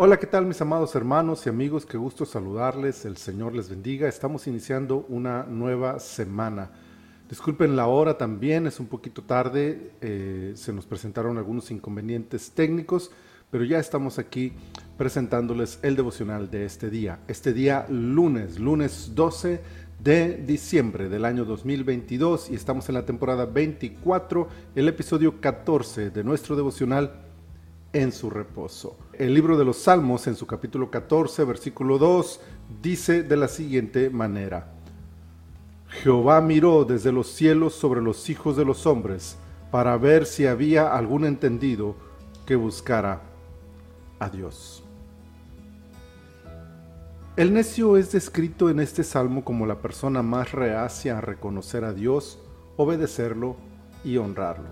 Hola, ¿qué tal mis amados hermanos y amigos? Qué gusto saludarles, el Señor les bendiga. Estamos iniciando una nueva semana. Disculpen la hora también, es un poquito tarde, eh, se nos presentaron algunos inconvenientes técnicos, pero ya estamos aquí presentándoles el devocional de este día. Este día lunes, lunes 12 de diciembre del año 2022 y estamos en la temporada 24, el episodio 14 de nuestro devocional en su reposo. El libro de los Salmos, en su capítulo 14, versículo 2, dice de la siguiente manera, Jehová miró desde los cielos sobre los hijos de los hombres para ver si había algún entendido que buscara a Dios. El necio es descrito en este salmo como la persona más reacia a reconocer a Dios, obedecerlo y honrarlo.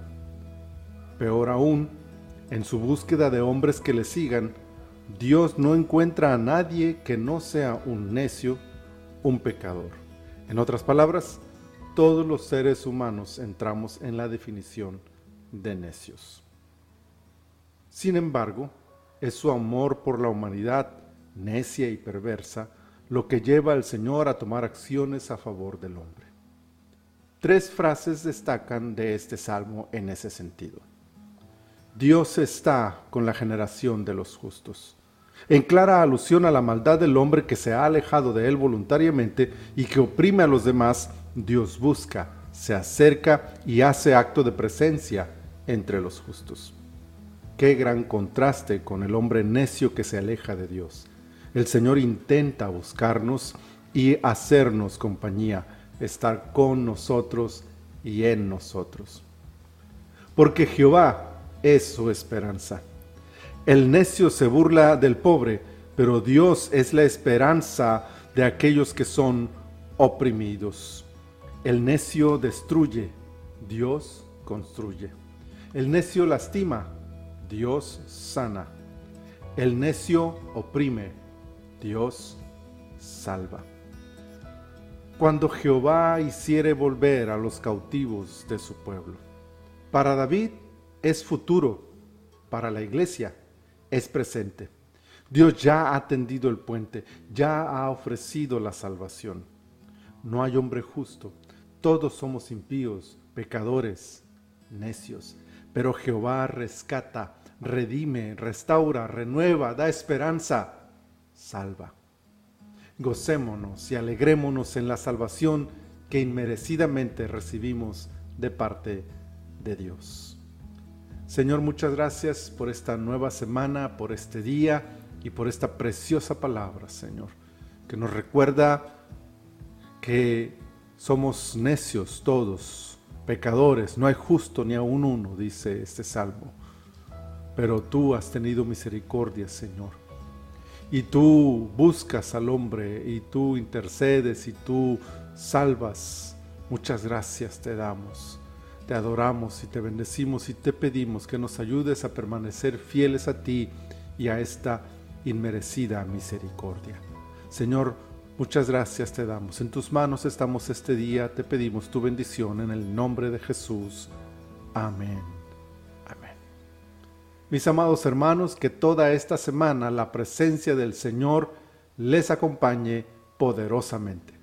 Peor aún, en su búsqueda de hombres que le sigan, Dios no encuentra a nadie que no sea un necio, un pecador. En otras palabras, todos los seres humanos entramos en la definición de necios. Sin embargo, es su amor por la humanidad, necia y perversa, lo que lleva al Señor a tomar acciones a favor del hombre. Tres frases destacan de este salmo en ese sentido. Dios está con la generación de los justos. En clara alusión a la maldad del hombre que se ha alejado de él voluntariamente y que oprime a los demás, Dios busca, se acerca y hace acto de presencia entre los justos. Qué gran contraste con el hombre necio que se aleja de Dios. El Señor intenta buscarnos y hacernos compañía, estar con nosotros y en nosotros. Porque Jehová es su esperanza. El necio se burla del pobre, pero Dios es la esperanza de aquellos que son oprimidos. El necio destruye, Dios construye. El necio lastima, Dios sana. El necio oprime, Dios salva. Cuando Jehová hiciere volver a los cautivos de su pueblo. Para David es futuro para la iglesia, es presente. Dios ya ha tendido el puente, ya ha ofrecido la salvación. No hay hombre justo, todos somos impíos, pecadores, necios, pero Jehová rescata, redime, restaura, renueva, da esperanza, salva. Gocémonos y alegrémonos en la salvación que inmerecidamente recibimos de parte de Dios. Señor, muchas gracias por esta nueva semana, por este día y por esta preciosa palabra, Señor, que nos recuerda que somos necios todos, pecadores, no hay justo ni aún uno, dice este salmo. Pero tú has tenido misericordia, Señor. Y tú buscas al hombre y tú intercedes y tú salvas. Muchas gracias te damos. Te adoramos y te bendecimos y te pedimos que nos ayudes a permanecer fieles a ti y a esta inmerecida misericordia. Señor, muchas gracias te damos. En tus manos estamos este día. Te pedimos tu bendición en el nombre de Jesús. Amén. Amén. Mis amados hermanos, que toda esta semana la presencia del Señor les acompañe poderosamente.